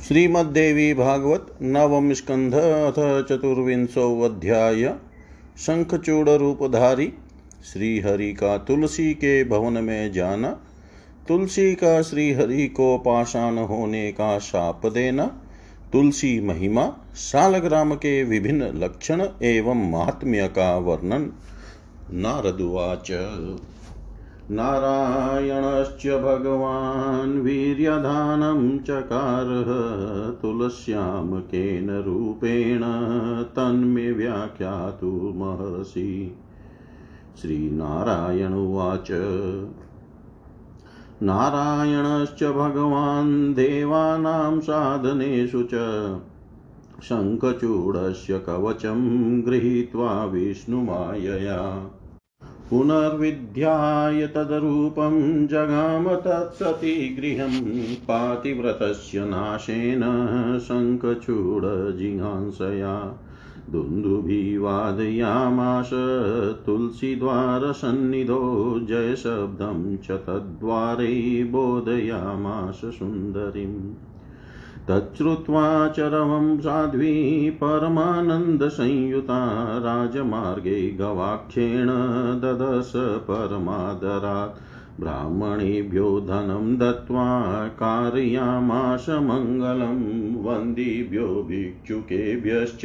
श्रीमद्देवी भागवत नवम स्कंध अथ चतुर्विंशो अध्याय शंखचूड़ रूपधारी का तुलसी के भवन में जाना, तुलसी का श्री हरि को पाषाण होने का शाप देना, तुलसी महिमा, शालग्राम के विभिन्न लक्षण एवं महात्म्य का वर्णन। नारदुवाच नारायणश्च भगवान् वीर्यधानं चकारः तुलस्यां केन रूपेण तन्मे व्याख्यातुमर्हसि श्रीनारायण उवाच। नारायणश्च भगवान् देवानां साधनेषु च शङ्खचूडस्य कवचं गृहीत्वा विष्णुमायया। पुनर्विद्याय तदरूपं जगाम तत्सति गृहं पातिव्रतस्य नाशेन शङ्खचूडजिघांसया दुन्दुभिवादयामाश तुलसीद्वारसन्निधो जयशब्दं च तद्वारे बोधयामाश सुन्दरीम्। तच्छ्रुत्वा च साध्वी परमानन्दसंयुता राजमार्गे गवाक्षेण ददश परमादरात्। ब्राह्मणेभ्यो धनं दत्त्वा कारयामाश मङ्गलं, वन्दिभ्यो भिक्षुकेभ्यश्च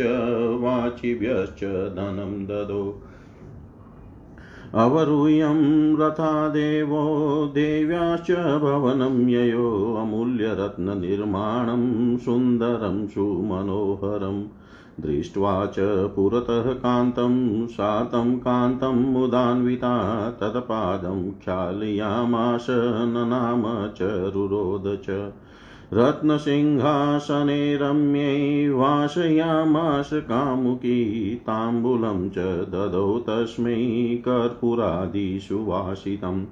वाचिभ्यश्च धनं ददो। अवरूयं रथादेवो देव्याश्च भवनं ययो अमूल्यरत्ननिर्माणं सुन्दरं सुमनोहरम् दृष्ट्वा च पुरतः कान्तं सातं कान्तं मुदान्विता, तत्पादं क्षालयामाश ननाम च रुरोध च। रत्नसिंहासने रम्यै वासयामास कामुकी ताम्बूलं च ददौ तस्मै कर्पूरादिसुवासितम्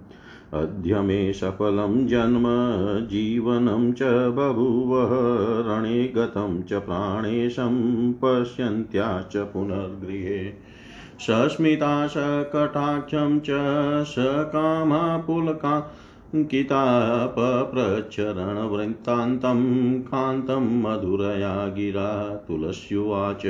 अद्य मे सफलं जन्म, जीवनं च बभूवः, रणे गतं च प्राणेशं पश्यन्त्या च पुनर्गृहे। सस्मिता च सकामा पुलका कितापप्रचरणवृत्तान्तं कान्तं मधुरया गिरा तुलस्युवाच।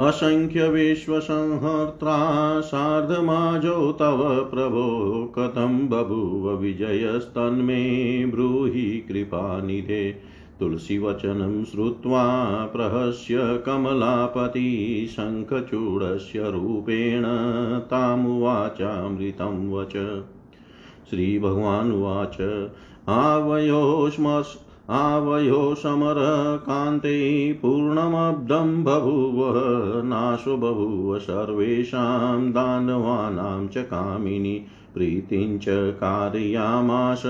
असङ्ख्यविश्वसंहर्त्रा सार्धमाजौ तव प्रभो कथं बभूव विजयस्तन्मे ब्रूहि कृपानिधे। तुलसीवचनं श्रुत्वा प्रहस्य कमलापति शङ्खचूडस्य रूपेण तामुवाचामृतं वच। श्रीभगवानुवाच। आवयोस्मस् आवयो समरकान्ते पूर्णमब्धं बभूव नाशो बभूव सर्वेषां दानवानां च कामिनी, प्रीतिं च कारयामाश,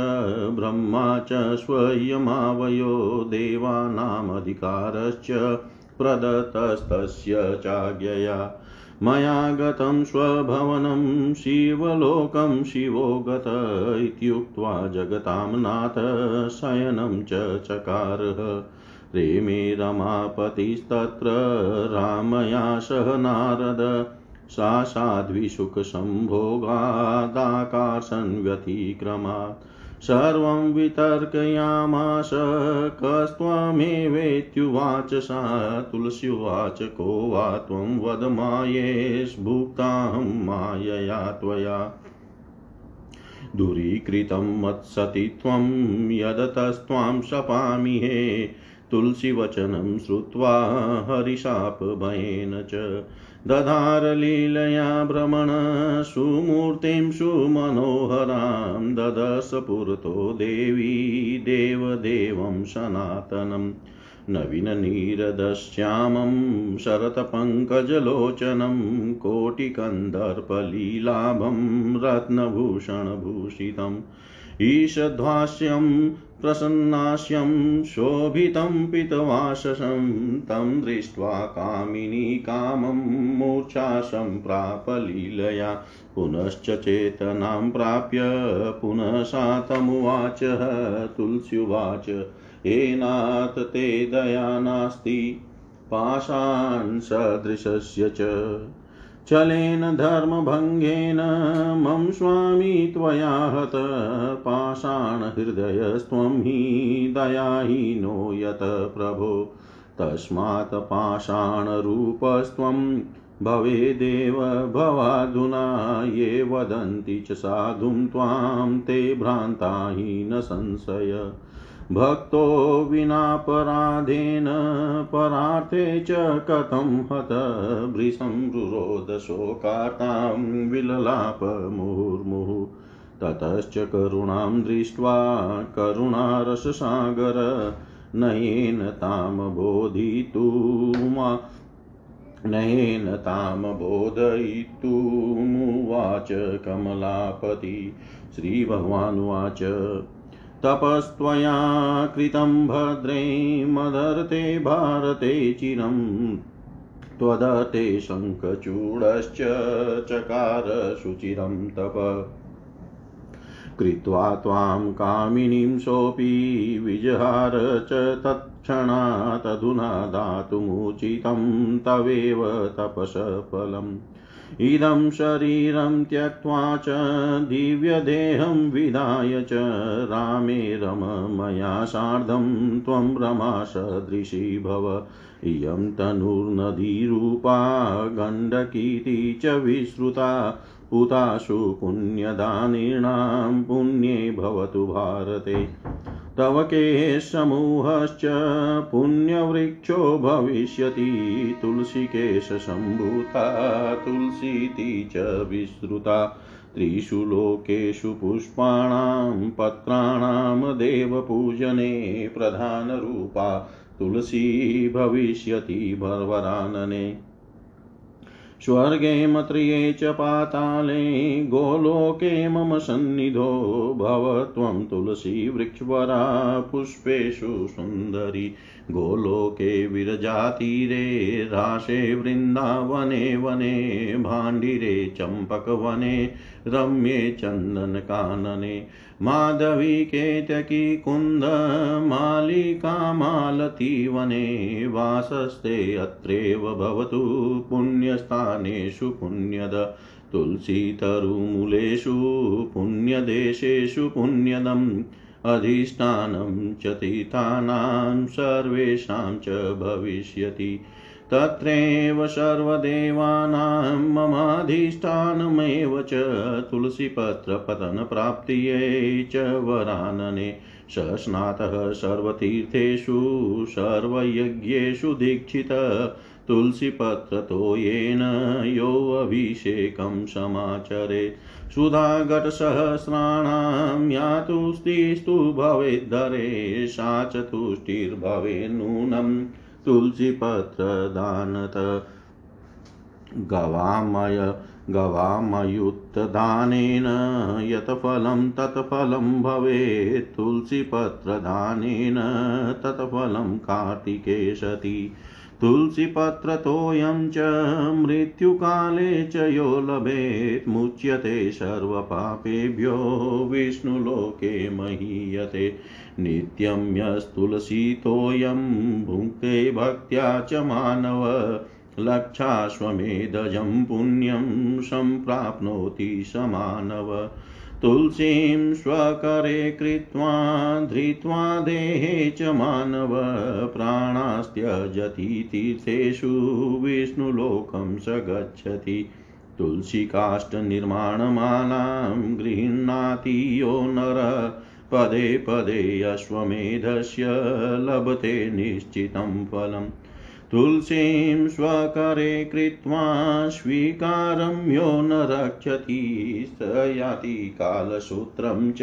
ब्रह्मा च स्वयमावयो, देवानामधिकारश्च, प्रदत्तस्तस्य चाज्ञया। मया गतं स्वभवनं शिवलोकं शिवो गत इत्युक्त्वा जगतां नाथ शयनं च चकारः। रेमे रमापतिस्तत्र रामया सह नारद, सा साध्विसुखसम्भोगादाकाशन् सर्वं वितर्कयामास कस्त्वमेवेत्युवाच सा तुलस्युवाच को वा त्वं वद मायेष्भुक्ताहं मायया त्वया। दूरीकृतं मत्सति त्वं यदतस्त्वां शपामि हे, तुलसीवचनं श्रुत्वा हरिशापभयेन च। दधारलीलया भ्रमण सुमूर्तिं सुमनोहरां ददश पुरतो देवी देवदेवं सनातनम् नवीननीरदश्यामं शरतपङ्कजलोचनं कोटिकन्दर्पलीलाभं रत्नभूषणभूषितम् ईषध्वास्यं प्रसन्नास्यं शोभितं पितवाससं, तं दृष्ट्वा कामिनी कामं मूर्छा सम्प्रापलीलया पुनश्च चेतनां प्राप्य पुनः सा तुलस्युवाच। येनाथ ते दया नास्ति, पाशान् सदृशस्य च। चलेन धर्मभङ्गेन मम स्वामी त्वया हत, पाषाणहृदयस्त्वं हि दयाहीनो यत प्रभो। तस्मात् पाषाणरूपस्त्वं भवेदेव भवाधुना ये वदन्ति च साधुं त्वां, ते भ्रान्ता हि न संशय। भक्तो विनापराधेन परार्थे च कथं हत? भृशं रुरोदशोकातां विललापमुहुर्मुहुः ततश्च करुणां दृष्ट्वा करुणारससागर नयेन तां बोधितुमा नयेन तां बोधयितुमुवाच कमलापति। श्रीभगवानुवाच तपस्त्वया कृतं भद्रे मदर्थे भारते चिरं त्वदते शङ्खचूडश्च चकार शुचिरं तप। कृत्वा त्वां कामिनीं सोऽपि विजहार च तत्क्षणादधुना दातुमुचितं तवेव तपसफलम्। इदं शरीरं त्यक्त्वा च दिव्यदेहं विधाय च रामे रम, मया सार्धं त्वं रमासदृशी भव। इयं तनुर्नदीरूपा गण्डकीति च विश्रुता पुतासु पुण्यदानिनां पुण्ये भवतु भारते। तव केशमूहश्च पुण्यवृक्षो भविष्यति। तुलसीकेशसम्भूता तुलसीति च विश्रुता। त्रिषु लोकेषु पुष्पाणां, पत्राणां देवपूजने प्रधानरूपा। तुलसी भविष्यति भर्वरानने। स्वर्गे मत्रिये च पाताले, गोलोके मम सन्निधो भव त्वं तुलसी वृक्षवरा पुष्पेषु सुन्दरी। गोलोके विरजातीरे, राशे वृन्दावने वने, भाण्डिरे चम्पकवने, रम्ये चन्दनकानने। माधवी केतकी कुन्द मालिकामालतीवने वासस्ते अत्रैव भवतु पुण्यस्थानेषु पुण्यद तुलसीतरुमूलेषु पुण्यदेशेषु पुण्यदम् अधिष्ठानं च तीर्थानां सर्वेषां च भविष्यति। तत्रैव सर्वदेवानां ममाधिष्ठानमेव च तुलसीपत्रपतनप्राप्तियै च वरानने स स्नातः सर्वतीर्थेषु सर्वयज्ञेषु दीक्षित तुलसीपत्रतो येन योऽभिषेकं समाचरे सुधाघटसहस्राणां या तुष्टिस्तु भवेद्धरे सा च तुष्टिर्भवेन्नूनम् तुलसीपत्रदानत। गवामय गवामयुक्तदानेन यत् फलं तत् फलं भवेत्। तुलसीपत्रदानेन तत् कार्तिके सति तुलसीपत्रतोऽयं च मृत्युकाले च यो लभेत्, मुच्यते सर्वपापेभ्यो विष्णुलोके महीयते। नित्यं यस्तुलसीतोऽयं भुङ्क्ते भक्त्या च मानव लक्षाश्वमेधजं पुण्यं सम्प्राप्नोति समानव तुलसीं स्वकरे कृत्वा धृत्वा देहे च मानव प्राणास्त्यजति तीर्थेषु विष्णुलोकं स गच्छति। तुलसीकाष्ठनिर्माणमालां गृह्णाति यो नर। पदे पदे अश्वमेधस्य लभते निश्चितं फलम्। तुलसीं स्वकरे कृत्वा स्वीकारं यो न रक्षति स याति कालसूत्रं च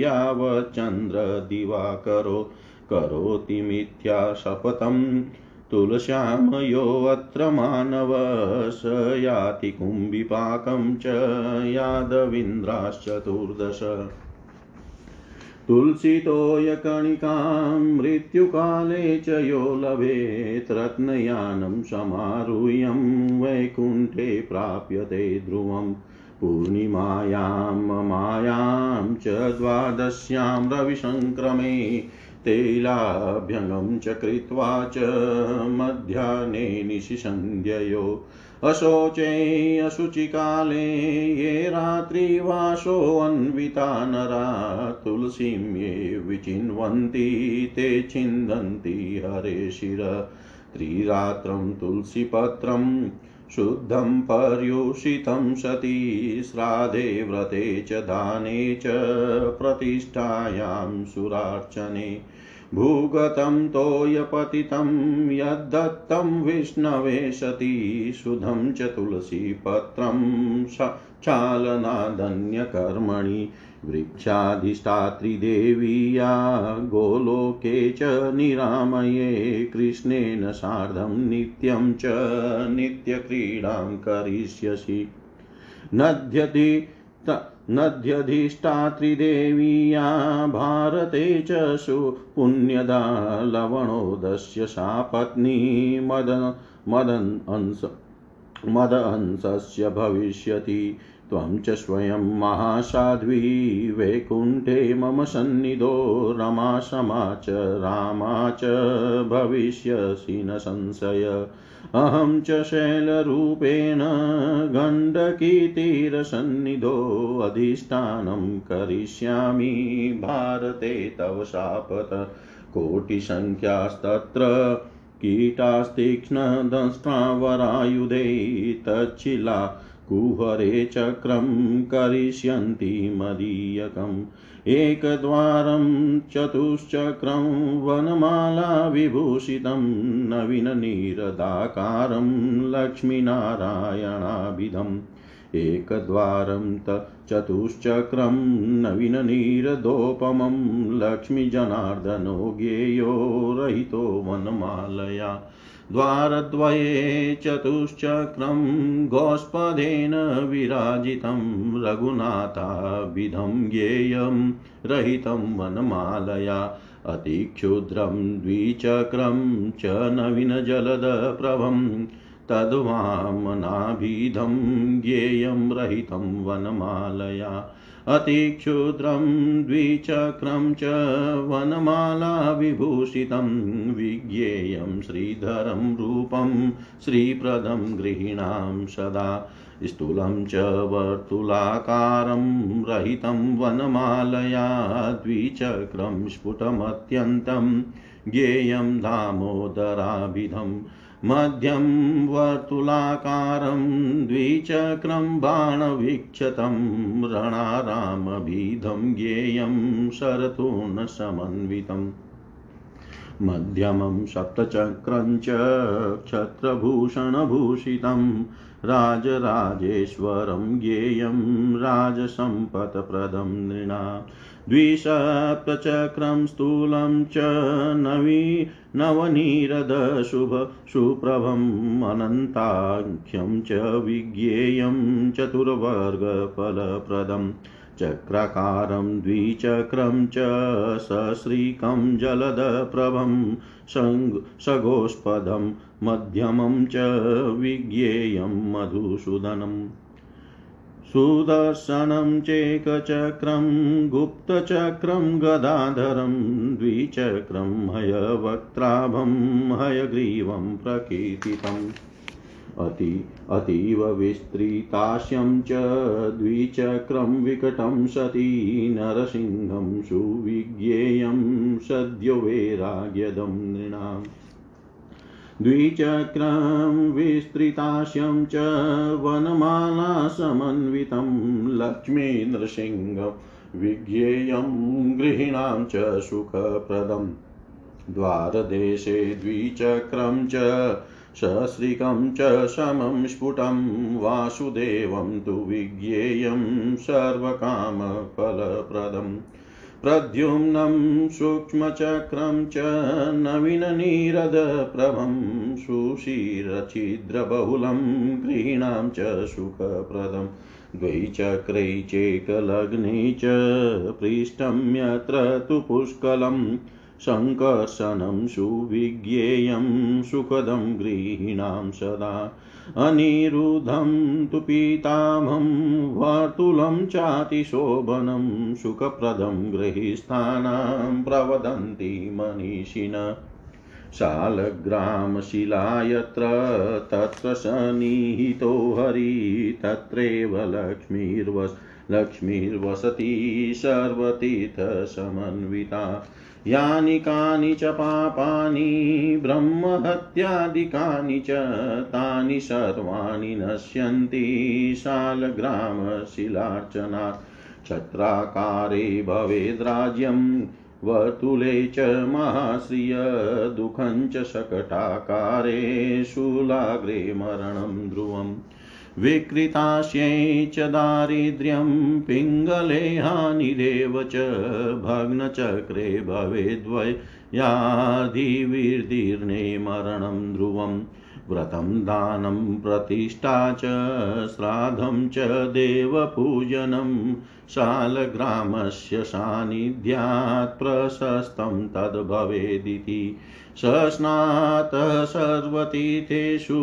यावच्चन्द्रदिवाकरो करोति मिथ्या शपथं तुलस्यां योऽत्र मानव स याति कुम्भिपाकं च यादवीन्द्राश्चतुर्दश। तुलसितोयकणिकां मृत्युकाले च यो लभेत् रत्नयानं समारुह्यं वैकुण्ठे प्राप्यते ध्रुवम् पूर्णिमायां मायां च द्वादश्यां रविसङ्क्रमे तैलाभ्यङ्गं च कृत्वा च मध्याह्ने निशिसन्ध्ययो अशोचे अशुचिकाले ये रात्रिवासोऽन्विता नरा तुलसीं ये विचिन्वन्ति, ते छिन्दन्ति हरे शिर। त्रिरात्रं तुलसीपत्रं शुद्धं पर्युषितं सति, श्राद्धे व्रते च दाने च प्रतिष्ठायां सुरार्चने। भूगतं तोयपतितं यद्दत्तं विष्णवे सति शुद्धं च तुलसीपत्रं क्षालनादन्यकर्मणि वृक्षाधिष्ठात्रिदेवीया गोलोके च निरामये कृष्णेन सार्धं नित्यं च नित्यक्रीडां करिष्यसि। नद्यति नद्यधिष्ठात्रिदेवीया भारते च सुपुण्यदा लवणोदस्य सा पत्नी मदन मदन् अंश मदहंसस्य भविष्यति। त्वं च स्वयं महासाध्वी वैकुण्ठे मम सन्निधो रमा च, रामा च भविष्यसि न संशय। अहं च शैलरूपेण गण्डकीतीरसन्निधोऽधिष्ठानं करिष्यामि भारते तव शापत कोटिसङ्ख्यास्तत्र कीटास्तीक्ष्णदंष्ट्रावरायुधे तच्छिला कुहरे चक्रं करिष्यन्ति मदीयकम्। एकद्वारं चतुश्चक्रं वनमालाविभूषितं नवीननीरदाकारं लक्ष्मीनारायणाभिधम् एकद्वारं त चतुश्चक्रं नवीननीरदोपमं लक्ष्मीजनार्दनो ज्ञेयो रहितो वनमालया। द्वारद्वये चतुश्चक्रं गोस्पदेन विराजितं रघुनाथाभिधं ज्ञेयं रहितं वनमालया अतिक्षुद्रं द्विचक्रं च नवीनजलदप्रभं तद्वामनाभिधं ज्ञेयं रहितं वनमालया अतिक्षुद्रं द्विचक्रं च वनमालाविभूषितं विज्ञेयं श्रीधरं रूपं श्रीप्रदं गृहीणां सदा स्थूलं च वर्तुलाकारं रहितं वनमालया द्विचक्रं स्फुटमत्यन्तं ज्ञेयं दामोदराभिधम् मध्यं वर्तुलाकारं द्विचक्रं बाणवीक्षतं रणारामभिधं ज्ञेयं शरतूर्णसमन्वितम् मध्यमं सप्तचक्रं च क्षत्रभूषणभूषितं राजराजेश्वरं ज्ञेयं राजसम्पत्प्रदं नृणा। द्विसप्तचक्रं स्थूलं च नवी नवनीरदशुभ सुप्रभम् अनन्ताख्यं च विज्ञेयं चतुर्वर्गफलप्रदम्। चक्राकारं, द्विचक्रं च सश्रीकं जलदप्रभं सगोष्पदं, मध्यमं च विज्ञेयं मधुसूदनम् सुदर्शनं, चेकचक्रं, गुप्तचक्रं, गदाधरं, द्विचक्रं, हयवक्त्राभं, हयग्रीवं, प्रकीर्तितम्। अति, अतीव विस्तृतास्यं च द्विचक्रं विकटं सती नरसिंहं सुविज्ञेयं सद्यो वैराग्यदं नृणाम्। द्विचक्रं विस्तृतास्यं च वनमालासमन्वितं लक्ष्मीनृसिंहं विज्ञेयं गृहिणां च सुखप्रदम् द्वारदेशे द्विचक्रं च सश्रिकं च समं स्फुटं वासुदेवं तु विज्ञेयं सर्वकामफलप्रदम् प्रद्युम्नं सूक्ष्मचक्रं च नवीननीरदप्रभं सुशिरछिद्रबहुलं गृहीणां च सुखप्रदम् द्वैचक्रै च पृष्ठं यत्र तु पुष्कलं सङ्कर्षणं सुविज्ञेयं सुखदं गृहीणां सदा। अनिरुद्धं तु पीतामहं वर्तुलं चातिशोभनं सुखप्रदं गृहीस्थानां प्रवदन्ति मनीषिण। शालग्रामशिला यत्र तत्र सन्निहितो हरि, तत्रैव लक्ष्मीर्वस लक्ष्मीर्वसति सर्वतीर्थसमन्विता। यानि कानि च पापानि, ब्रह्महत्यादिकानि च, तानि सर्वाणि नश्यन्ति शालग्रामशिलार्चनात्। छत्राकारे भवेद्राज्यं वर्तुले च महाश्रिय च शकटाकारे, शूलाग्रे मरणं ध्रुवम्। विकृतास्यै च दारिद्र्यं पिङ्गले हानिरेव च भग्नचक्रे भवेद्वय याधिविर्दीर्णे मरणं ध्रुवम् व्रतं दानं प्रतिष्ठा च श्राद्धं च देवपूजनं शालग्रामस्य सान्निध्यात् प्रशस्तं तद्भवेदिति सस्नातः सर्वतीर्थेषु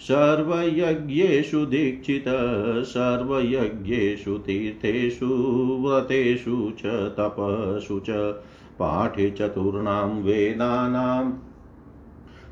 सर्वयज्ञेषु दीक्षित, सर्वयज्ञेषु तीर्थेषु, व्रतेषु च तपसु च पाठे चतुर्णां वेदानां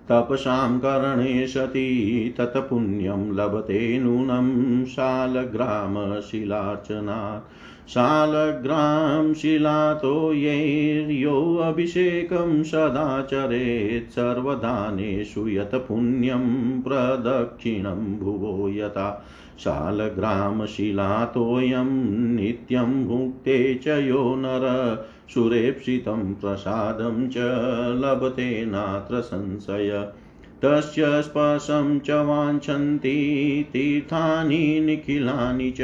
तपसां करणे सति, तत्पुण्यं लभते नूनं शालग्रामशिलार्चनात्। शालग्रां शिलातो यैर्योऽभिषेकं सदाचरेत् सर्वदानेषु यत् पुण्यं प्रदक्षिणं भुवो यथा। शालग्रामशिलातोऽयं नित्यं भुक्ते च यो नर, सुरेप्सितं प्रसादं च लभते नात्र संशय। तस्य स्पर्शं च वाञ्छन्ति, तीर्थानि निखिलानि च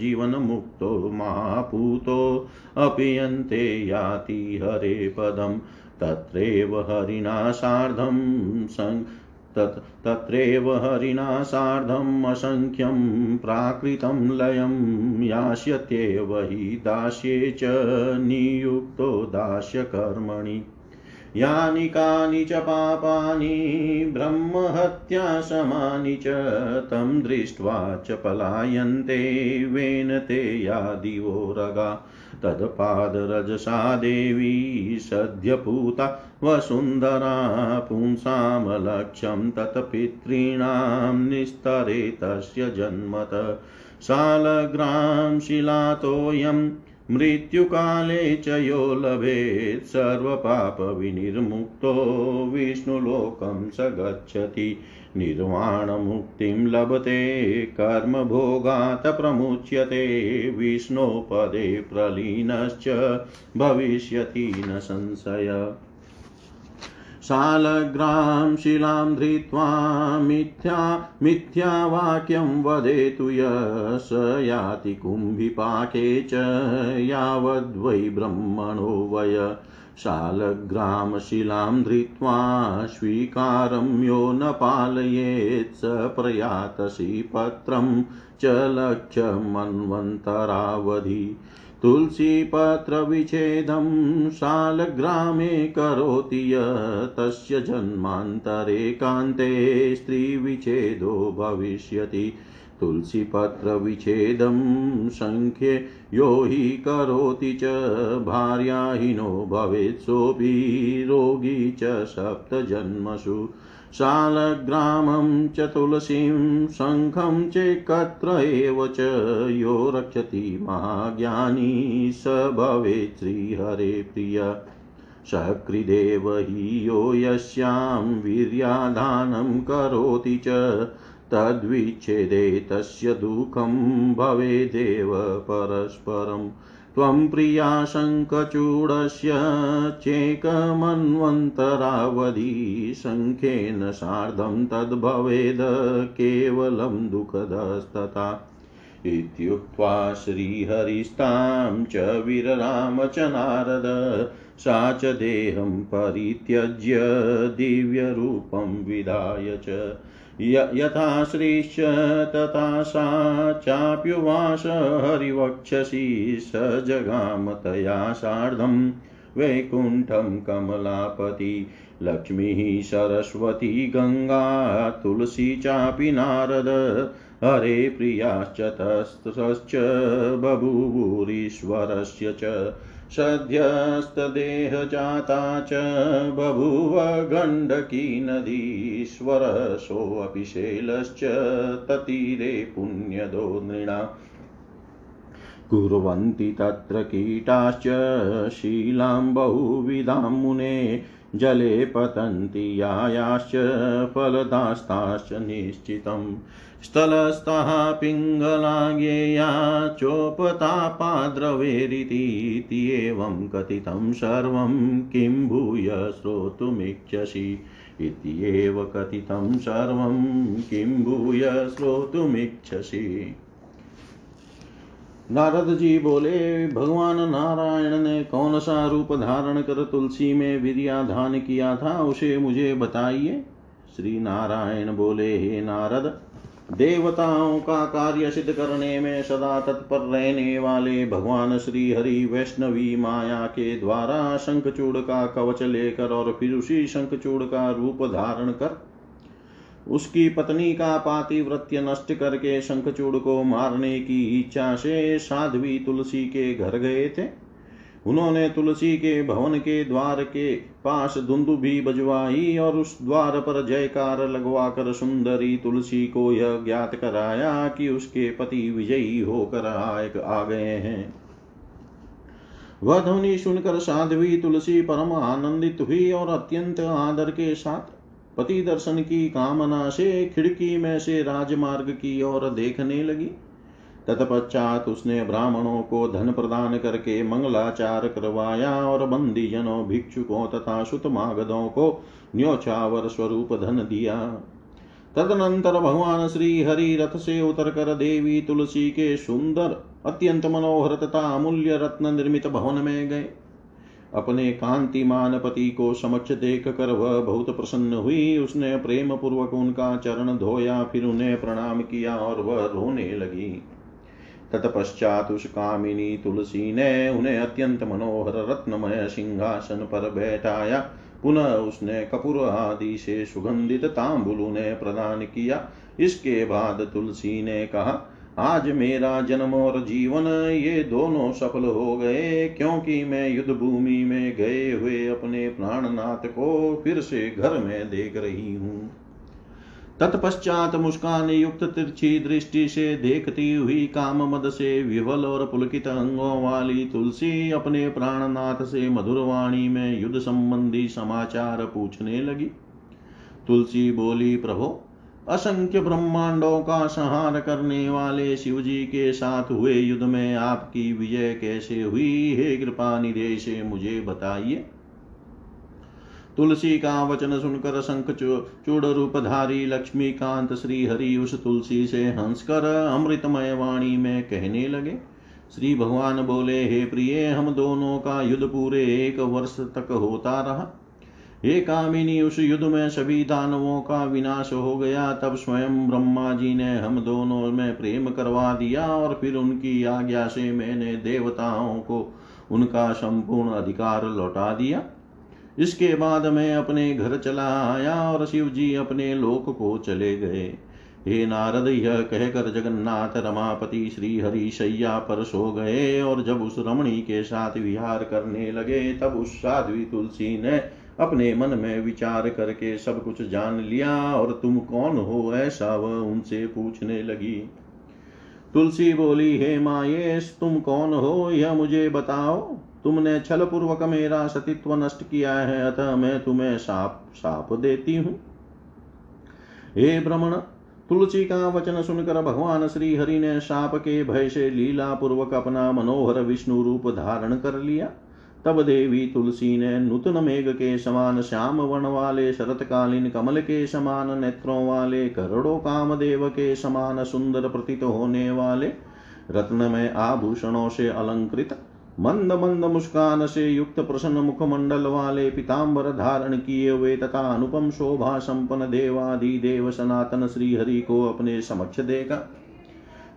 जीवनमुक्तो महापूतो अपीयन्ते याति हरे पदं। तत्रैव हरिणा सार्धं तत्, तत्रैव हरिणा सार्धम् असङ्ख्यं प्राकृतं लयं यास्यत्येव हि दास्ये च नियुक्तो दास्यकर्मणि। यानि कानि च पापानि ब्रह्महत्याशमानि च, तं दृष्ट्वा च पलायन्ते वेन ते यादिवो रगा। तत्पादरजसा देवी सद्यपूता वसुन्धरा पुंसां लक्ष्यं तत्पितॄणां निस्तरे तस्य जन्मत। शालग्रां शिलातोऽयं मृत्युकाले च यो लभेत्, सर्वपापविनिर्मुक्तो विष्णुलोकं स गच्छति निर्वाणमुक्तिं लभते, कर्मभोगात् प्रमुच्यते, विष्णोपदे प्रलीनश्च भविष्यति न संशय। शालग्रां शिलां धृत्वा मिथ्या मिथ्यावाक्यं वदेतु य स याति कुम्भिपाके च यावद्वै ब्रह्मणो वय। शालग्रामशिलां धृत्वा स्वीकारं यो न पालयेत् स प्रयातसि पत्रं च लक्ष्यमन्वन्तरावधि। तुलसीपत्रविच्छेदं शालग्रामे करोति य तस्य जन्मान्तरे कान्ते स्त्रीविच्छेदो भविष्यति। तुलसीपत्रविच्छेदं सङ्ख्ये यो हि करोति च भार्याहीनो भवेत् सोऽपि रोगी च सप्तजन्मसु। शालग्रामं च तुलसीं शङ्खं चेकत्र एव च यो रक्षति महाज्ञानी स भवेत् श्रीहरे प्रिय। सकृदेव हि यो यस्यां वीर्यादानं करोति च, तद्विच्छेदे तस्य दुःखं भवेदेव परस्परम्। त्वं प्रिया शङ्खचूडस्य चेकमन्वन्तरावधि शङ्खेन सार्धं तद्भवेद केवलं दुःखदस्तथा। इत्युक्त्वा श्रीहरिस्तां च विरराम च नारद सा च देहं परित्यज्य दिव्यरूपं विधाय च। यथा श्रीश्च तथा सा चाप्युवास हरिवक्षसि स जगाम तया सार्धं वैकुण्ठं कमलापति लक्ष्मीः सरस्वती गङ्गा तुलसी चापि नारद हरे प्रियाश्च तस्त्रश्च बभूवुरीश्वरस्य च सद्यस्तदेहजाता च बभूव गण्डकी नदीश्वरसोऽपि शैलश्च ततीरे पुण्यदो नृणा। कुर्वन्ति तत्र कीटाश्च शीलां बहुविधां मुने, जले पतन्ति यायाश्च फलदास्ताश्च निश्चितम्। स्थलस्थः पिङ्गलाज्ञेया चोपतापाद्रवेरिति एवं कथितं सर्वं किं भूय श्रोतुमिच्छसि इत्येव कथितं सर्वं किं भूय श्रोतुमिच्छसि। नारद जी बोले, भगवान नारायण ने कौन सा रूप धारण कर तुलसी में वीरियाधान किया था, उसे मुझे बताइए? श्री नारायण बोले, हे नारद देवताओं का कार्य सिद्ध करने में सदा तत्पर रहने वाले भगवान श्री हरि वैष्णवी माया के द्वारा शंखचूड़ का कवच लेकर और फिर उसी शंखचूड़ का रूप धारण कर उसकी पत्नी का पातिव्रत्य नष्ट करके शंखचूड़ को मारने की इच्छा से साध्वी तुलसी के घर गए थे। उन्होंने तुलसी के, भवन के द्वार के पास धुंदु भी बजवाई और उस द्वार पर जयकार लगवा कर सुंदरी तुलसी को यह ज्ञात कराया कि उसके पति विजयी होकर आयक आ गए हैं। वह ध्वनि सुनकर साध्वी तुलसी परम आनंदित हुई और अत्यंत आदर के साथ पति दर्शन की कामना से खिड़की में से राजमार्ग की ओर देखने लगी। तत्पश्चात उसने ब्राह्मणों को धन प्रदान करके मंगलाचार करवाया और बंदी जनों भिक्षुकों तथा सुतमागदों को न्योछावर स्वरूप धन दिया। तदनंतर भगवान श्री हरि रथ से उतर कर देवी तुलसी के सुंदर, अत्यंत मनोहर तथा अमूल्य रत्न निर्मित भवन में गए। अपने कांतिमान पति को समक्ष देख कर वह बहुत प्रसन्न हुई। उसने प्रेम पूर्वक उनका चरण धोया, फिर उन्हें प्रणाम किया और वह रोने लगी। तत्पश्चात उस कामिनी तुलसी ने उन्हें अत्यंत मनोहर रत्नमय सिंहासन पर बैठाया। पुनः उसने कपूर आदि से सुगंधित तांबुल उन्हें प्रदान किया। इसके बाद तुलसी ने कहा, आज मेरा जन्म और जीवन ये दोनों सफल हो गए। क्योंकि मैं युद्ध भूमि में गए हुए अपने प्राणनाथ को फिर से घर में देख रही हूँ। तत्पश्चात मुस्कान युक्त तिरछी दृष्टि से देखती हुई काम मद से विवल और पुलकित अंगों वाली तुलसी अपने प्राणनाथ से मधुरवाणी में युद्ध संबंधी समाचार पूछने लगी। तुलसी बोली, प्रभो, असंख्य ब्रह्मांडों का संहार करने वाले शिव जी के साथ हुए युद्ध में आपकी विजय कैसे हुई? हे कृपा से मुझे बताइए। तुलसी का वचन सुनकर शंख चूड़ रूपधारी लक्ष्मीकांत श्री हरि उस तुलसी से हंसकर अमृतमय वाणी में कहने लगे। श्री भगवान बोले, हे प्रिय, हम दोनों का युद्ध पूरे एक वर्ष तक होता रहा। हे कामिनी, उस युद्ध में सभी दानवों का विनाश हो गया। तब स्वयं ब्रह्मा जी ने हम दोनों में प्रेम करवा दिया और फिर उनकी आज्ञा से मैंने देवताओं को उनका संपूर्ण अधिकार लौटा दिया। इसके बाद मैं अपने घर चला आया और शिव जी अपने लोक को चले गए। हे नारद, यह कहकर जगन्नाथ रमापति श्री हरि शैया पर सो गए और जब उस रमणी के साथ विहार करने लगे, तब उस साध्वी तुलसी ने अपने मन में विचार करके सब कुछ जान लिया और तुम कौन हो ऐसा वह उनसे पूछने लगी। तुलसी बोली, हे मायेश, तुम कौन हो? यह मुझे बताओ। तुमने छल पूर्वक मेरा सतीत्व नष्ट किया है, अतः मैं तुम्हें साप साप देती हूँ। हे भ्रमण तुलसी का वचन सुनकर भगवान श्री हरि ने साप के भय से लीला पूर्वक अपना मनोहर विष्णु रूप धारण कर लिया। तब देवी तुलसी ने नूतन मेघ के समान श्याम वर्ण वाले, शरतकालीन कमल के समान, नेत्रों वाले, करोड़ों कामदेव के समान सुंदर प्रतीत होने वाले रत्न में आभूषणों से अलंकृत मंद मंद मुस्कान से युक्त प्रसन्न मुखमंडल वाले पिताम्बर धारण किए हुए तथा अनुपम शोभा संपन्न देवादि देव सनातन श्री हरि को अपने समक्ष देगा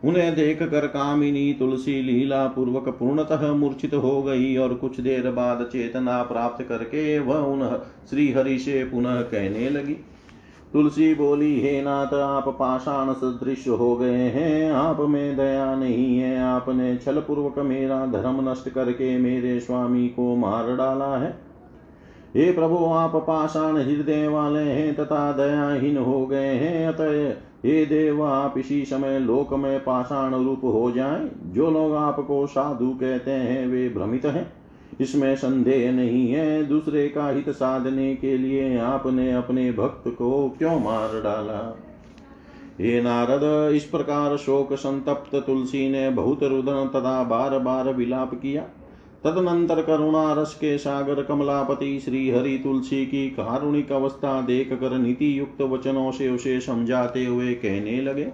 उन्हें देख कर कामिनी तुलसी लीला पूर्वक पूर्णतः मूर्छित हो गई और कुछ देर बाद चेतना प्राप्त करके वह उन श्री हरि से पुनः कहने लगी। तुलसी बोली, हे नाथ, आप पाषाण सदृश हो गए हैं। आप में दया नहीं है। आपने छल पूर्वक मेरा धर्म नष्ट करके मेरे स्वामी को मार डाला है। हे प्रभु, आप पाषाण हृदय वाले हैं तथा दयाहीन हो गए हैं। अतः हे देव, आप इसी समय लोक में पाषाण रूप हो जाएँ। जो लोग आपको साधु कहते हैं, वे भ्रमित हैं। इसमें संदेह नहीं है दूसरे का हित साधने के लिए आपने अपने भक्त को क्यों मार डाला? हे नारद, इस प्रकार शोक संतप्त तुलसी ने बहुत रुदन तथा बार बार विलाप किया। तदनंतर करुणा रस के सागर कमलापति श्री हरि तुलसी की कारुणिक अवस्था देख कर नीति युक्त वचनों से उसे समझाते हुए कहने लगे।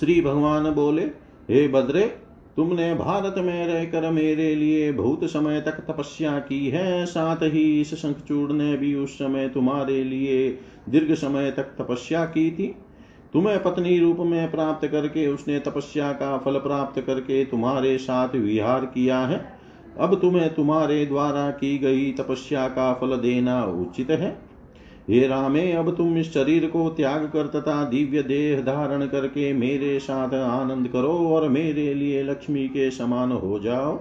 श्री भगवान बोले, हे बद्रे तुमने भारत में रहकर मेरे लिए बहुत समय तक तपस्या की है, साथ ही इस शंखचूड़ ने भी उस समय तुम्हारे लिए दीर्घ समय तक तपस्या की थी। तुम्हें पत्नी रूप में प्राप्त करके उसने तपस्या का फल प्राप्त करके तुम्हारे साथ विहार किया है। अब तुम्हें तुम्हारे द्वारा की गई तपस्या का फल देना उचित है। हे रामे, अब तुम इस शरीर को त्याग कर तथा दिव्य देह धारण करके मेरे साथ आनंद करो और मेरे लिए लक्ष्मी के समान हो जाओ।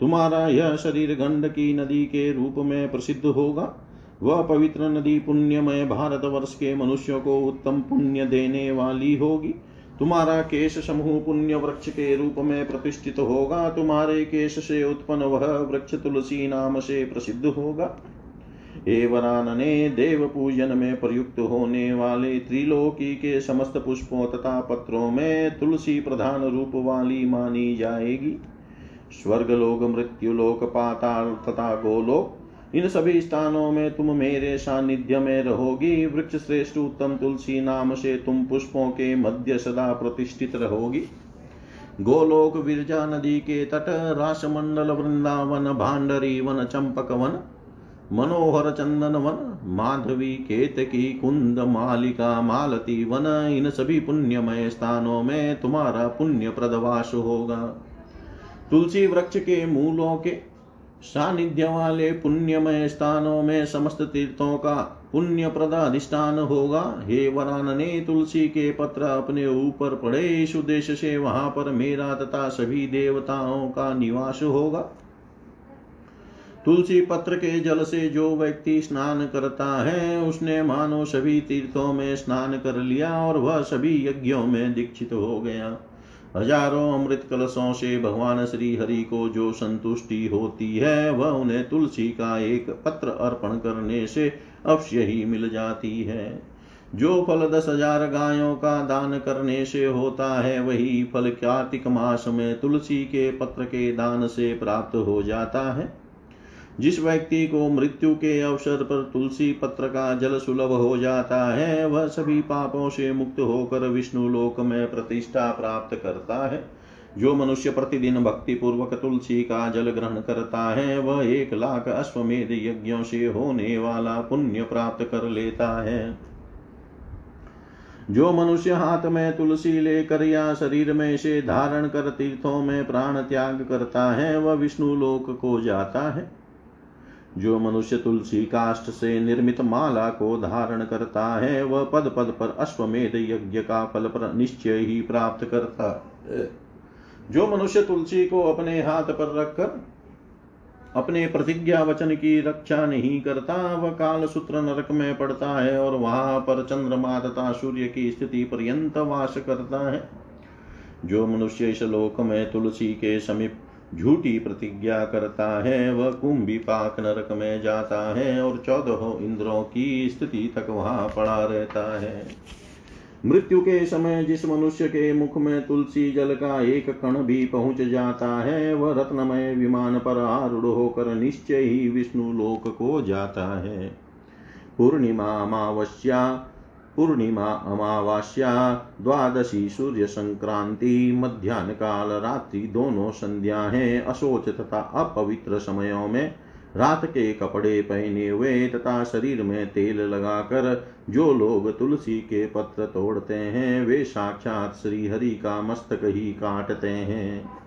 तुम्हारा यह शरीर गंड की नदी के रूप में प्रसिद्ध होगा। वह पवित्र नदी पुण्यमय भारत वर्ष के मनुष्यों को उत्तम पुण्य देने वाली होगी। तुम्हारा केश समूह पुण्य वृक्ष के रूप में प्रतिष्ठित होगा। तुम्हारे केश से उत्पन्न वह वृक्ष तुलसी नाम से प्रसिद्ध होगा। हे वरानने देव पूजन में प्रयुक्त होने वाले त्रिलोकी के समस्त पुष्पों तथा पत्रों में तुलसी प्रधान रूप वाली मानी जाएगी। स्वर्गलोक, मृत्युलोक, पाताल तथा गोलोक, इन सभी स्थानों में तुम मेरे सानिध्य में रहोगी। वृक्ष श्रेष्ठ उत्तम तुलसी नाम से तुम पुष्पों के मध्य सदा प्रतिष्ठित रहोगी। गोलोक, विरजा नदी के तट, रासमंडल, वृंदावन भांडरी वन चंपक वन मनोहर चंदन वन माधवी, केतकी, कुंद, मालिका, मालती, वन, इन सभी पुण्यमय स्थानों में तुम्हारा पुण्य प्रदवास होगा। तुलसी वृक्ष के मूलों के सानिध्य वाले पुण्यमय स्थानों में समस्त तीर्थों का पुण्य प्रद अधिष्ठान होगा। हे वरान ने तुलसी के पत्र अपने ऊपर पड़े। इस उद्देश्य से वहाँ पर मेरा तथा सभी देवताओं का निवास होगा। तुलसी पत्र के जल से जो व्यक्ति स्नान करता है, उसने मानो सभी तीर्थों में स्नान कर लिया और वह सभी यज्ञों में दीक्षित हो गया। हज़ारों अमृत कलशों से भगवान श्री हरि को जो संतुष्टि होती है, वह उन्हें तुलसी का एक पत्र अर्पण करने से अवश्य ही मिल जाती है। जो फल दस हज़ार गायों का दान करने से होता है, वही फल कार्तिक मास में तुलसी के पत्र के दान से प्राप्त हो जाता है। जिस व्यक्ति को मृत्यु के अवसर पर तुलसी पत्र का जल सुलभ हो जाता है, वह सभी पापों से मुक्त होकर विष्णु लोक में प्रतिष्ठा प्राप्त करता है। जो मनुष्य प्रतिदिन भक्ति पूर्वक तुलसी का जल ग्रहण करता है, वह एक लाख अश्वमेध यज्ञों से होने वाला पुण्य प्राप्त कर लेता है। जो मनुष्य हाथ में तुलसी लेकर या शरीर में से धारण कर तीर्थों में प्राण त्याग करता है, वह विष्णु लोक को जाता है। जो मनुष्य तुलसी काष्ठ से निर्मित माला को धारण करता है, वह पद पद पर अश्वमेध यज्ञ का फल पर, निश्चय ही प्राप्त करता है। जो मनुष्य तुलसी को अपने हाथ पर रखकर अपने प्रतिज्ञा वचन की रक्षा नहीं करता, वह काल सूत्र नरक में पड़ता है और वहाँ पर चंद्रमा तथा सूर्य की स्थिति पर्यंत वास करता है। जो मनुष्य इस लोक में तुलसी के समीप झूठी प्रतिज्ञा करता है, वह कुंभी पाक नरक में जाता है और चौदह इंद्रों की स्थिति तक वहाँ पड़ा रहता है। मृत्यु के समय जिस मनुष्य के मुख में तुलसी जल का एक कण भी पहुँच जाता है, वह रत्नमय विमान पर आरूढ़ होकर निश्चय ही विष्णु लोक को जाता है। पूर्णिमा, अमावस्या पूर्णिमा अमावास्या, द्वादशी सूर्य संक्रांति मध्यान्ह काल रात्रि दोनों संध्या है। अशोच तथा अपवित्र समयों में रात के कपड़े पहने हुए तथा शरीर में तेल लगाकर जो लोग तुलसी के पत्र तोड़ते हैं, वे साक्षात श्री हरि का मस्तक ही काटते हैं।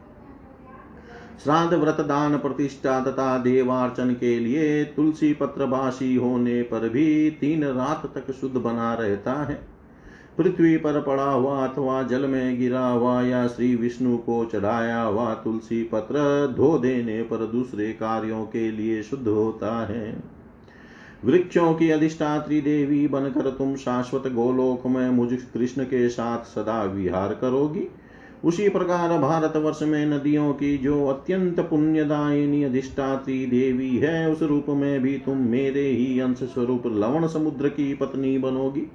श्राद्ध व्रत दान प्रतिष्ठा तथा देवार्चन के लिए तुलसी पत्र बासी होने पर भी तीन रात तक शुद्ध बना रहता है। पृथ्वी पर पड़ा हुआ अथवा जल में गिरा हुआ या श्री विष्णु को चढ़ाया हुआ तुलसी पत्र धो देने पर दूसरे कार्यों के लिए शुद्ध होता है। वृक्षों की अधिष्ठात्री देवी बनकर तुम शाश्वत गोलोक में मुझ कृष्ण के साथ सदा विहार करोगी। उसी प्रकार भारतवर्ष में नदियों की जो अत्यंत पुण्यदायिनी अधिष्ठात्री देवी है, उस रूप में भी तुम मेरे ही अंश स्वरूप लवण समुद्र की पत्नी बनोगी।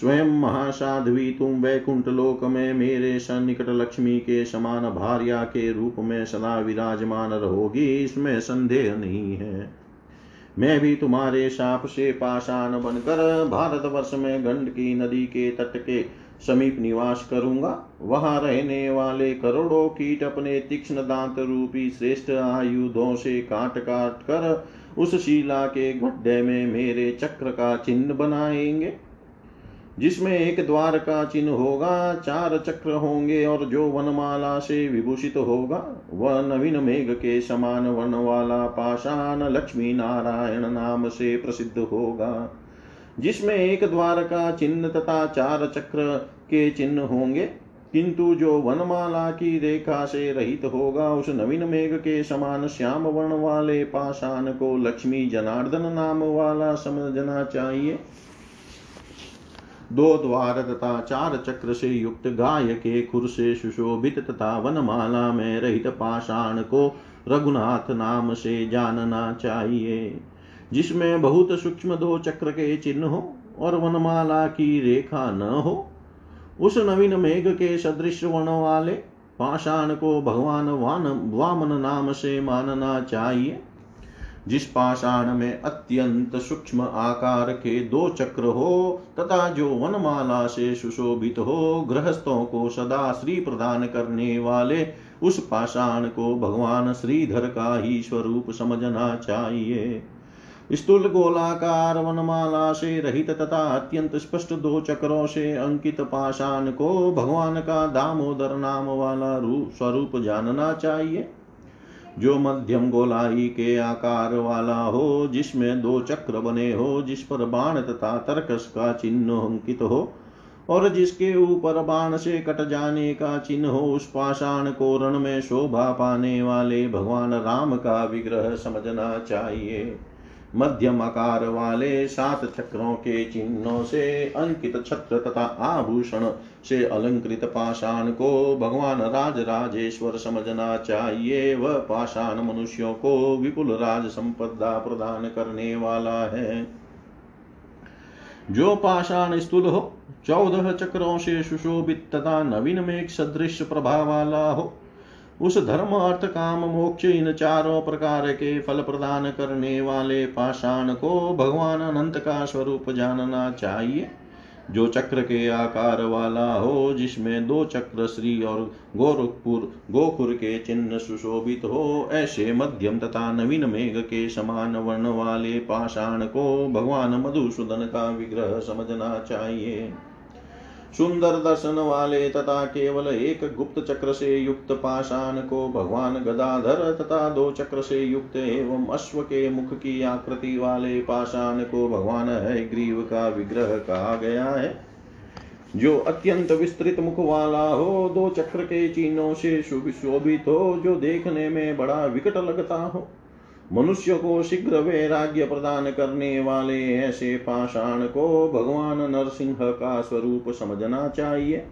स्वयं महासाध्वी तुम वैकुंठ लोक में मेरे सन्निकट लक्ष्मी के समान भार्या के रूप में सदा विराजमान रहोगी, इसमें संदेह नहीं है। मैं भी तुम्हारे साप से पाषाण बनकर भारतवर्ष में गंडकी नदी के तट के समीप निवास करूँगा। वहाँ रहने वाले करोड़ों कीट अपने तीक्ष्ण दांत रूपी श्रेष्ठ आयुधों से काट काट कर उस शिला के गड्ढे में मेरे चक्र का चिन्ह बनाएँगे, जिसमें एक द्वार का चिन्ह होगा, चार चक्र होंगे और जो वनमाला से विभूषित होगा, वह नवीन मेघ के समान वन वाला पाषाण लक्ष्मी नारायण नाम से प्रसिद्ध होगा। जिसमें एक द्वार का चिन्ह तथा चार चक्र के चिन्ह होंगे। किंतु जो वनमाला की रेखा से रहित होगा, उस नवीन मेघ के समान श्याम वर्ण वाले पाषाण को लक्ष्मी जनार्दन नाम वाला समझना चाहिए। दो द्वार तथा चार चक्र से युक्त गाय के खुर से सुशोभित तथा वनमाला में रहित पाषाण को रघुनाथ नाम से जानना चाहिए। जिसमें बहुत सूक्ष्म दो चक्र के चिन्ह हो और वनमाला की रेखा न हो, उस नवीन मेघ के सदृश वन वाले पाषाण को भगवान वान, वामन नाम से मानना चाहिए। जिस पाषाण में अत्यंत सूक्ष्म आकार के दो चक्र हो, तथा जो वनमाला से सुशोभित हो, गृहस्थों को सदा श्री प्रदान करने वाले, उस पाषाण को भगवान श्रीधर का ही स्वरूप समझना चाहिए। स्थूल गोलाकार वनमाला से रहित तथा अत्यंत स्पष्ट दो चक्रों से अंकित पाषाण को भगवान का दामोदर नाम वाला रूप स्वरूप जानना चाहिए। जो मध्यम गोलाई के आकार वाला हो, जिसमें दो चक्र बने हो, जिस पर बाण तथा तर्कस का चिन्ह अंकित हो, और जिसके ऊपर बाण से कट जाने का चिन्ह हो, उस पाषाण को रण में शोभा पाने वाले भगवान राम का विग्रह समझना चाहिए। मध्यम आकार वाले सात चक्रों के चिन्हों से अंकित छत्र तथा आभूषण से अलंकृत पाषाण को भगवान राज राजेश्वर समझना चाहिए। वह पाषाण मनुष्यों को विपुल राज संपदा प्रदान करने वाला है। जो पाषाण स्थूल हो, चौदह चक्रों से सुशोभित तथा नवीन में एक सदृश प्रभाव वाला हो उस धर्म अर्थ काम मोक्ष इन चारों प्रकार के फल प्रदान करने वाले पाषाण को भगवान अनंत का स्वरूप जानना चाहिए। जो चक्र के आकार वाला हो, जिसमें दो चक्र श्री और गोरखपुर गोखुर के चिन्ह सुशोभित हो, ऐसे मध्यम तथा नवीन मेघ के समान वर्ण वाले पाषाण को भगवान मधुसूदन का विग्रह समझना चाहिए। सुंदर दर्शन वाले तथा केवल एक गुप्त चक्र से युक्त पाषाण को भगवान गदाधर तथा दो चक्र से युक्त एवं अश्व के मुख की आकृति वाले पाषाण को भगवान है ग्रीव का विग्रह कहा गया है। जो अत्यंत विस्तृत मुख वाला हो, दो चक्र के चिन्हों से शुभ शोभित हो, जो देखने में बड़ा विकट लगता हो। मनुष्य को शीघ्र वैराग्य प्रदान करने वाले ऐसे पाषाण को भगवान नरसिंह का स्वरूप समझना चाहिए,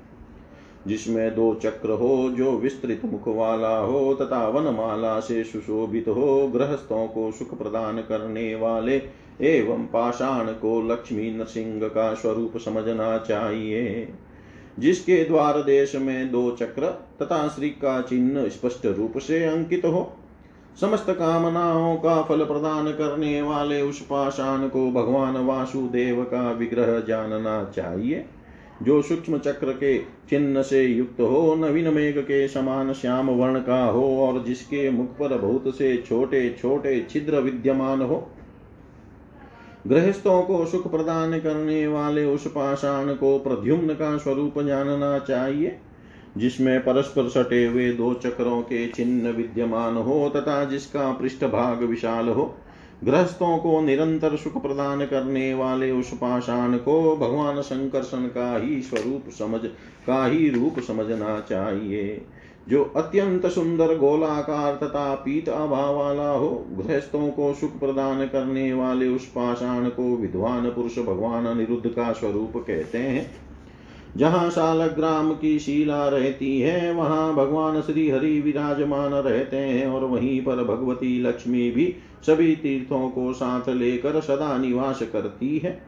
जिसमें दो चक्र हो जो विस्तृत मुख वाला हो तथा वनमाला से सुशोभित हो गृहस्थों को सुख प्रदान करने वाले एवं पाषाण को लक्ष्मी नरसिंह का स्वरूप समझना चाहिए, जिसके द्वार देश में दो चक्र तथा श्री का चिन्ह स्पष्ट रूप से अंकित हो। समस्त कामनाओं का फल प्रदान करने वाले उस पाषाण को भगवान वासुदेव का विग्रह जानना चाहिए। जो सूक्ष्म चक्र के चिन्ह से युक्त हो, नवीन मेघ के समान श्याम वर्ण का हो, और जिसके मुख पर बहुत से छोटे छोटे छिद्र विद्यमान हो, गृहस्थों को सुख प्रदान करने वाले उस पाषाण को प्रद्युम्न का स्वरूप जानना चाहिए। जिसमें परस्पर सटे हुए दो चक्रों के चिन्ह विद्यमान हो तथा जिसका पृष्ठ भाग विशाल हो, गृहस्थों को निरंतर सुख प्रदान करने वाले उस पाषाण को भगवान शंकरसन का ही स्वरूप समझ, का ही रूप समझना चाहिए। जो अत्यंत सुंदर गोलाकार तथा पीत अभाव वाला हो, गृहस्थों को सुख प्रदान करने वाले उस पाषाण को विद्वान पुरुष भगवान अनिरुद्ध का स्वरूप कहते हैं। जहाँ शालग्राम की शिला रहती है, वहाँ भगवान श्री हरि विराजमान रहते हैं और वहीं पर भगवती लक्ष्मी भी सभी तीर्थों को साथ लेकर सदा निवास करती है।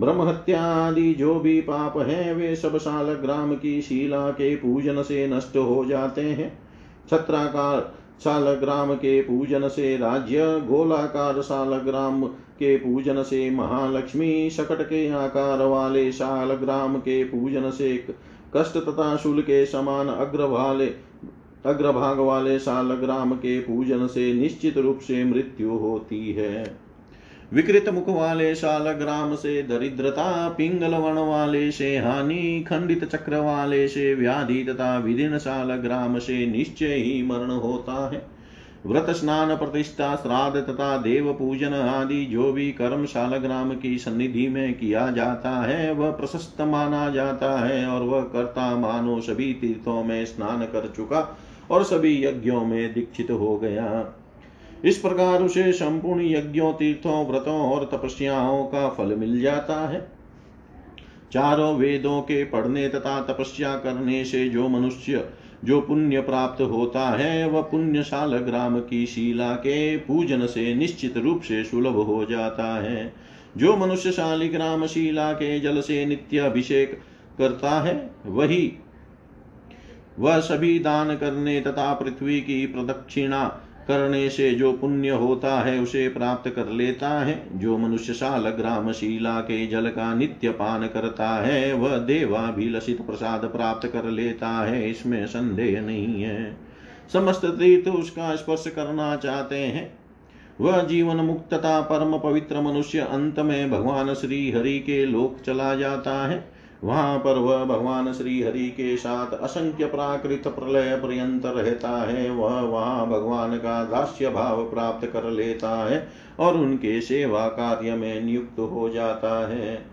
ब्रह्म हत्या आदि जो भी पाप हैं, वे सब शालग्राम की शिला के पूजन से नष्ट हो जाते हैं। छत्राकार शालग्राम के पूजन से राज्य, गोलाकार शालग्राम के पूजन से महालक्ष्मी शकट के आकार वाले शालग्राम के पूजन से कष्ट तथा शूल के समान अग्र वाले अग्रभाग वाले शालग्राम के पूजन से निश्चित रूप से मृत्यु होती है। विकृत मुख वाले शालग्राम से दरिद्रता, पिंगल वर्ण वाले से हानि, खंडित चक्र वाले से व्याधि तथा विधिन शालग्राम से निश्चय ही मरण होता है। व्रत स्नान प्रतिष्ठा श्राद्ध तथा देव पूजन आदि जो भी कर्म शालग्राम की सन्निधि में किया जाता है, वह प्रशस्त माना जाता है और वह कर्ता मानो सभी तीर्थों में स्नान कर चुका और सभी यज्ञों में दीक्षित हो गया। इस प्रकार उसे संपूर्ण यज्ञों, तीर्थों, व्रतों और तपस्याओं का फल मिल जाता है। चारों वेदों के पढ़ने तथा तपस्या करने से जो मनुष्य जो पुण्य प्राप्त होता है, वह पुण्यशाल ग्राम की शिला के पूजन से निश्चित रूप से सुलभ हो जाता है। जो मनुष्य शालिग्राम शिला के जल से नित्य अभिषेक करता है, वही, वह सभी दान करने तथा पृथ्वी की प्रदक्षिणा करने से जो पुण्य होता है, उसे प्राप्त कर लेता है। जो मनुष्य शाल ग्राम शीला के जल का नित्य पान करता है, वह देवाभिलषित प्रसाद प्राप्त कर लेता है। इसमें संदेह नहीं है। समस्त तीर्थ उसका स्पर्श करना चाहते हैं। वह जीवन मुक्तता परम पवित्र मनुष्य अंत में भगवान श्री हरि के लोक चला जाता है। वहाँ पर वह भगवान श्री हरि के साथ असंख्य प्राकृत प्रलय पर्यंत रहता है। वह वहाँ भगवान का दास्य भाव प्राप्त कर लेता है और उनके सेवा कार्य में नियुक्त हो जाता है।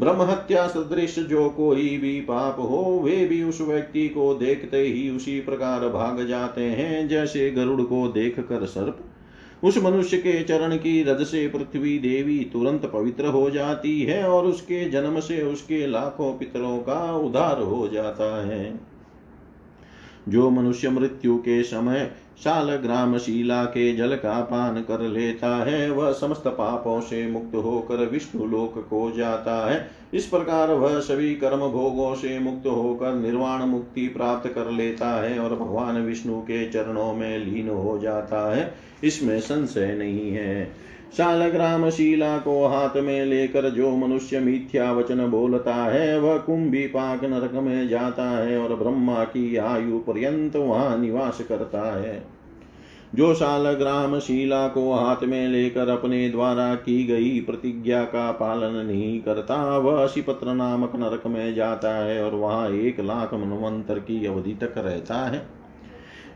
ब्रह्म हत्या सदृश जो कोई भी पाप हो, वे भी उस व्यक्ति को देखते ही उसी प्रकार भाग जाते हैं, जैसे गरुड़ को देख कर सर्प उस मनुष्य के चरण की रज से पृथ्वी देवी तुरंत पवित्र हो जाती है और उसके जन्म से उसके लाखों पितरों का उद्धार हो जाता है। जो मनुष्य मृत्यु के समय शाल ग्राम शीला के जल का पान कर लेता है, वह समस्त पापों से मुक्त होकर विष्णु लोक को जाता है। इस प्रकार वह सभी कर्म भोगों से मुक्त होकर निर्वाण मुक्ति प्राप्त कर लेता है और भगवान विष्णु के चरणों में लीन हो जाता है। इसमें संशय नहीं है। शालग्राम शिला को हाथ में लेकर जो मनुष्य मिथ्या वचन बोलता है, वह कुंभी पाक नरक में जाता है और ब्रह्मा की आयु पर्यंत वहाँ निवास करता है। जो शालग्राम शिला को हाथ में लेकर अपने द्वारा की गई प्रतिज्ञा का पालन नहीं करता, वह अशिपत्र नामक नरक में जाता है और वहाँ एक लाख मनवंतर की अवधि तक रहता है।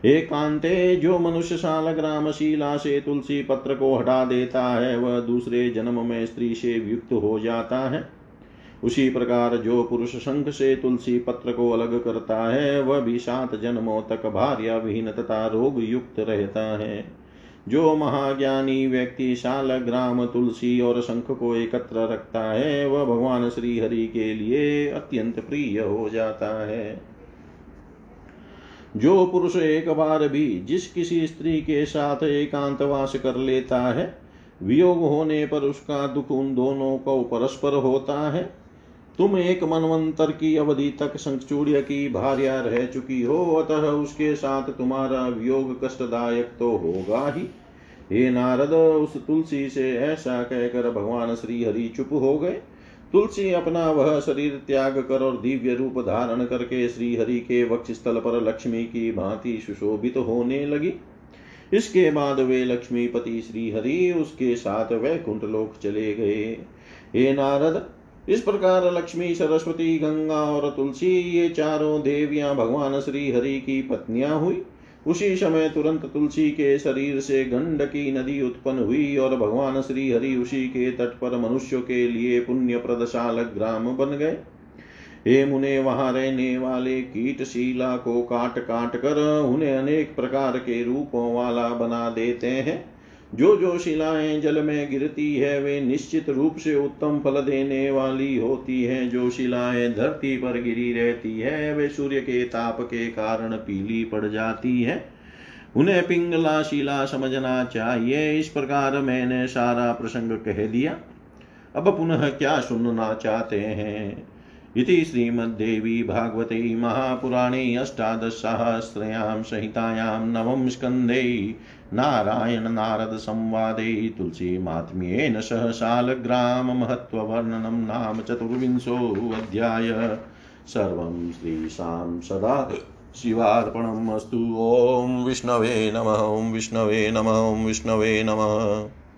एकांते जो मनुष्य साल ग्राम शिला से तुलसी पत्र को हटा देता है, वह दूसरे जन्म में स्त्री से युक्त हो जाता है। उसी प्रकार जो पुरुष शंख से तुलसी पत्र को अलग करता है, वह भी सात जन्मों तक भार्या विहीन तथा रोग युक्त रहता है। जो महाज्ञानी व्यक्ति शाल ग्राम तुलसी और शंख को एकत्र रखता है, वह भगवान श्री हरि के लिए अत्यंत प्रिय हो जाता है। जो पुरुष एक बार भी जिस किसी स्त्री के साथ एकांतवास कर लेता है, वियोग होने पर उसका दुख उन दोनों को परस्पर होता है। तुम एक मनवंतर की अवधि तक शंखचूर्य की भार्या रह चुकी हो, अतः उसके साथ तुम्हारा वियोग कष्टदायक तो होगा ही। हे नारद, उस तुलसी से ऐसा कहकर भगवान श्री हरि चुप हो गए। तुलसी अपना वह शरीर त्याग कर और दिव्य रूप धारण करके श्री हरि के वक्ष स्थल पर लक्ष्मी की भांति सुशोभित तो होने लगी। इसके बाद वे लक्ष्मीपति श्री हरि उसके साथ वैकुंठ लोक चले गए। हे नारद, इस प्रकार लक्ष्मी, सरस्वती, गंगा और तुलसी, ये चारों देवियाँ भगवान श्री हरि की पत्नियाँ हुई। उसी समय तुरंत तुलसी के शरीर से गंड की नदी उत्पन्न हुई और भगवान श्री हरि उसी के तट पर मनुष्य के लिए पुण्य प्रदशाल ग्राम बन गए। हे मुने, वहाँ रहने वाले कीट शिला को काट काट कर उन्हें अनेक प्रकार के रूपों वाला बना देते हैं। जो जो शिलाएँ जल में गिरती है, वे निश्चित रूप से उत्तम फल देने वाली होती हैं। जो शिलाएँ धरती पर गिरी रहती है, वे सूर्य के ताप के कारण पीली पड़ जाती है। उन्हें पिंगला शिला समझना चाहिए। इस प्रकार मैंने सारा प्रसंग कह दिया। अब पुनः क्या सुनना चाहते हैं? इति श्रीमद्देवी भागवते महापुराणे अष्टादशसहस्रयां संहितायां नवम स्कन्धे नारायणनारदसंवादे तुलसीमात्म्येन सह शालग्राममहत्त्ववर्णनं नाम चतुर्विंशोऽध्याय। सर्वं श्रीशां सदा शिवार्पणम् अस्तु। विष्णवे नमः, ॐ विष्णवे नमः, ॐ विष्णवे नमः।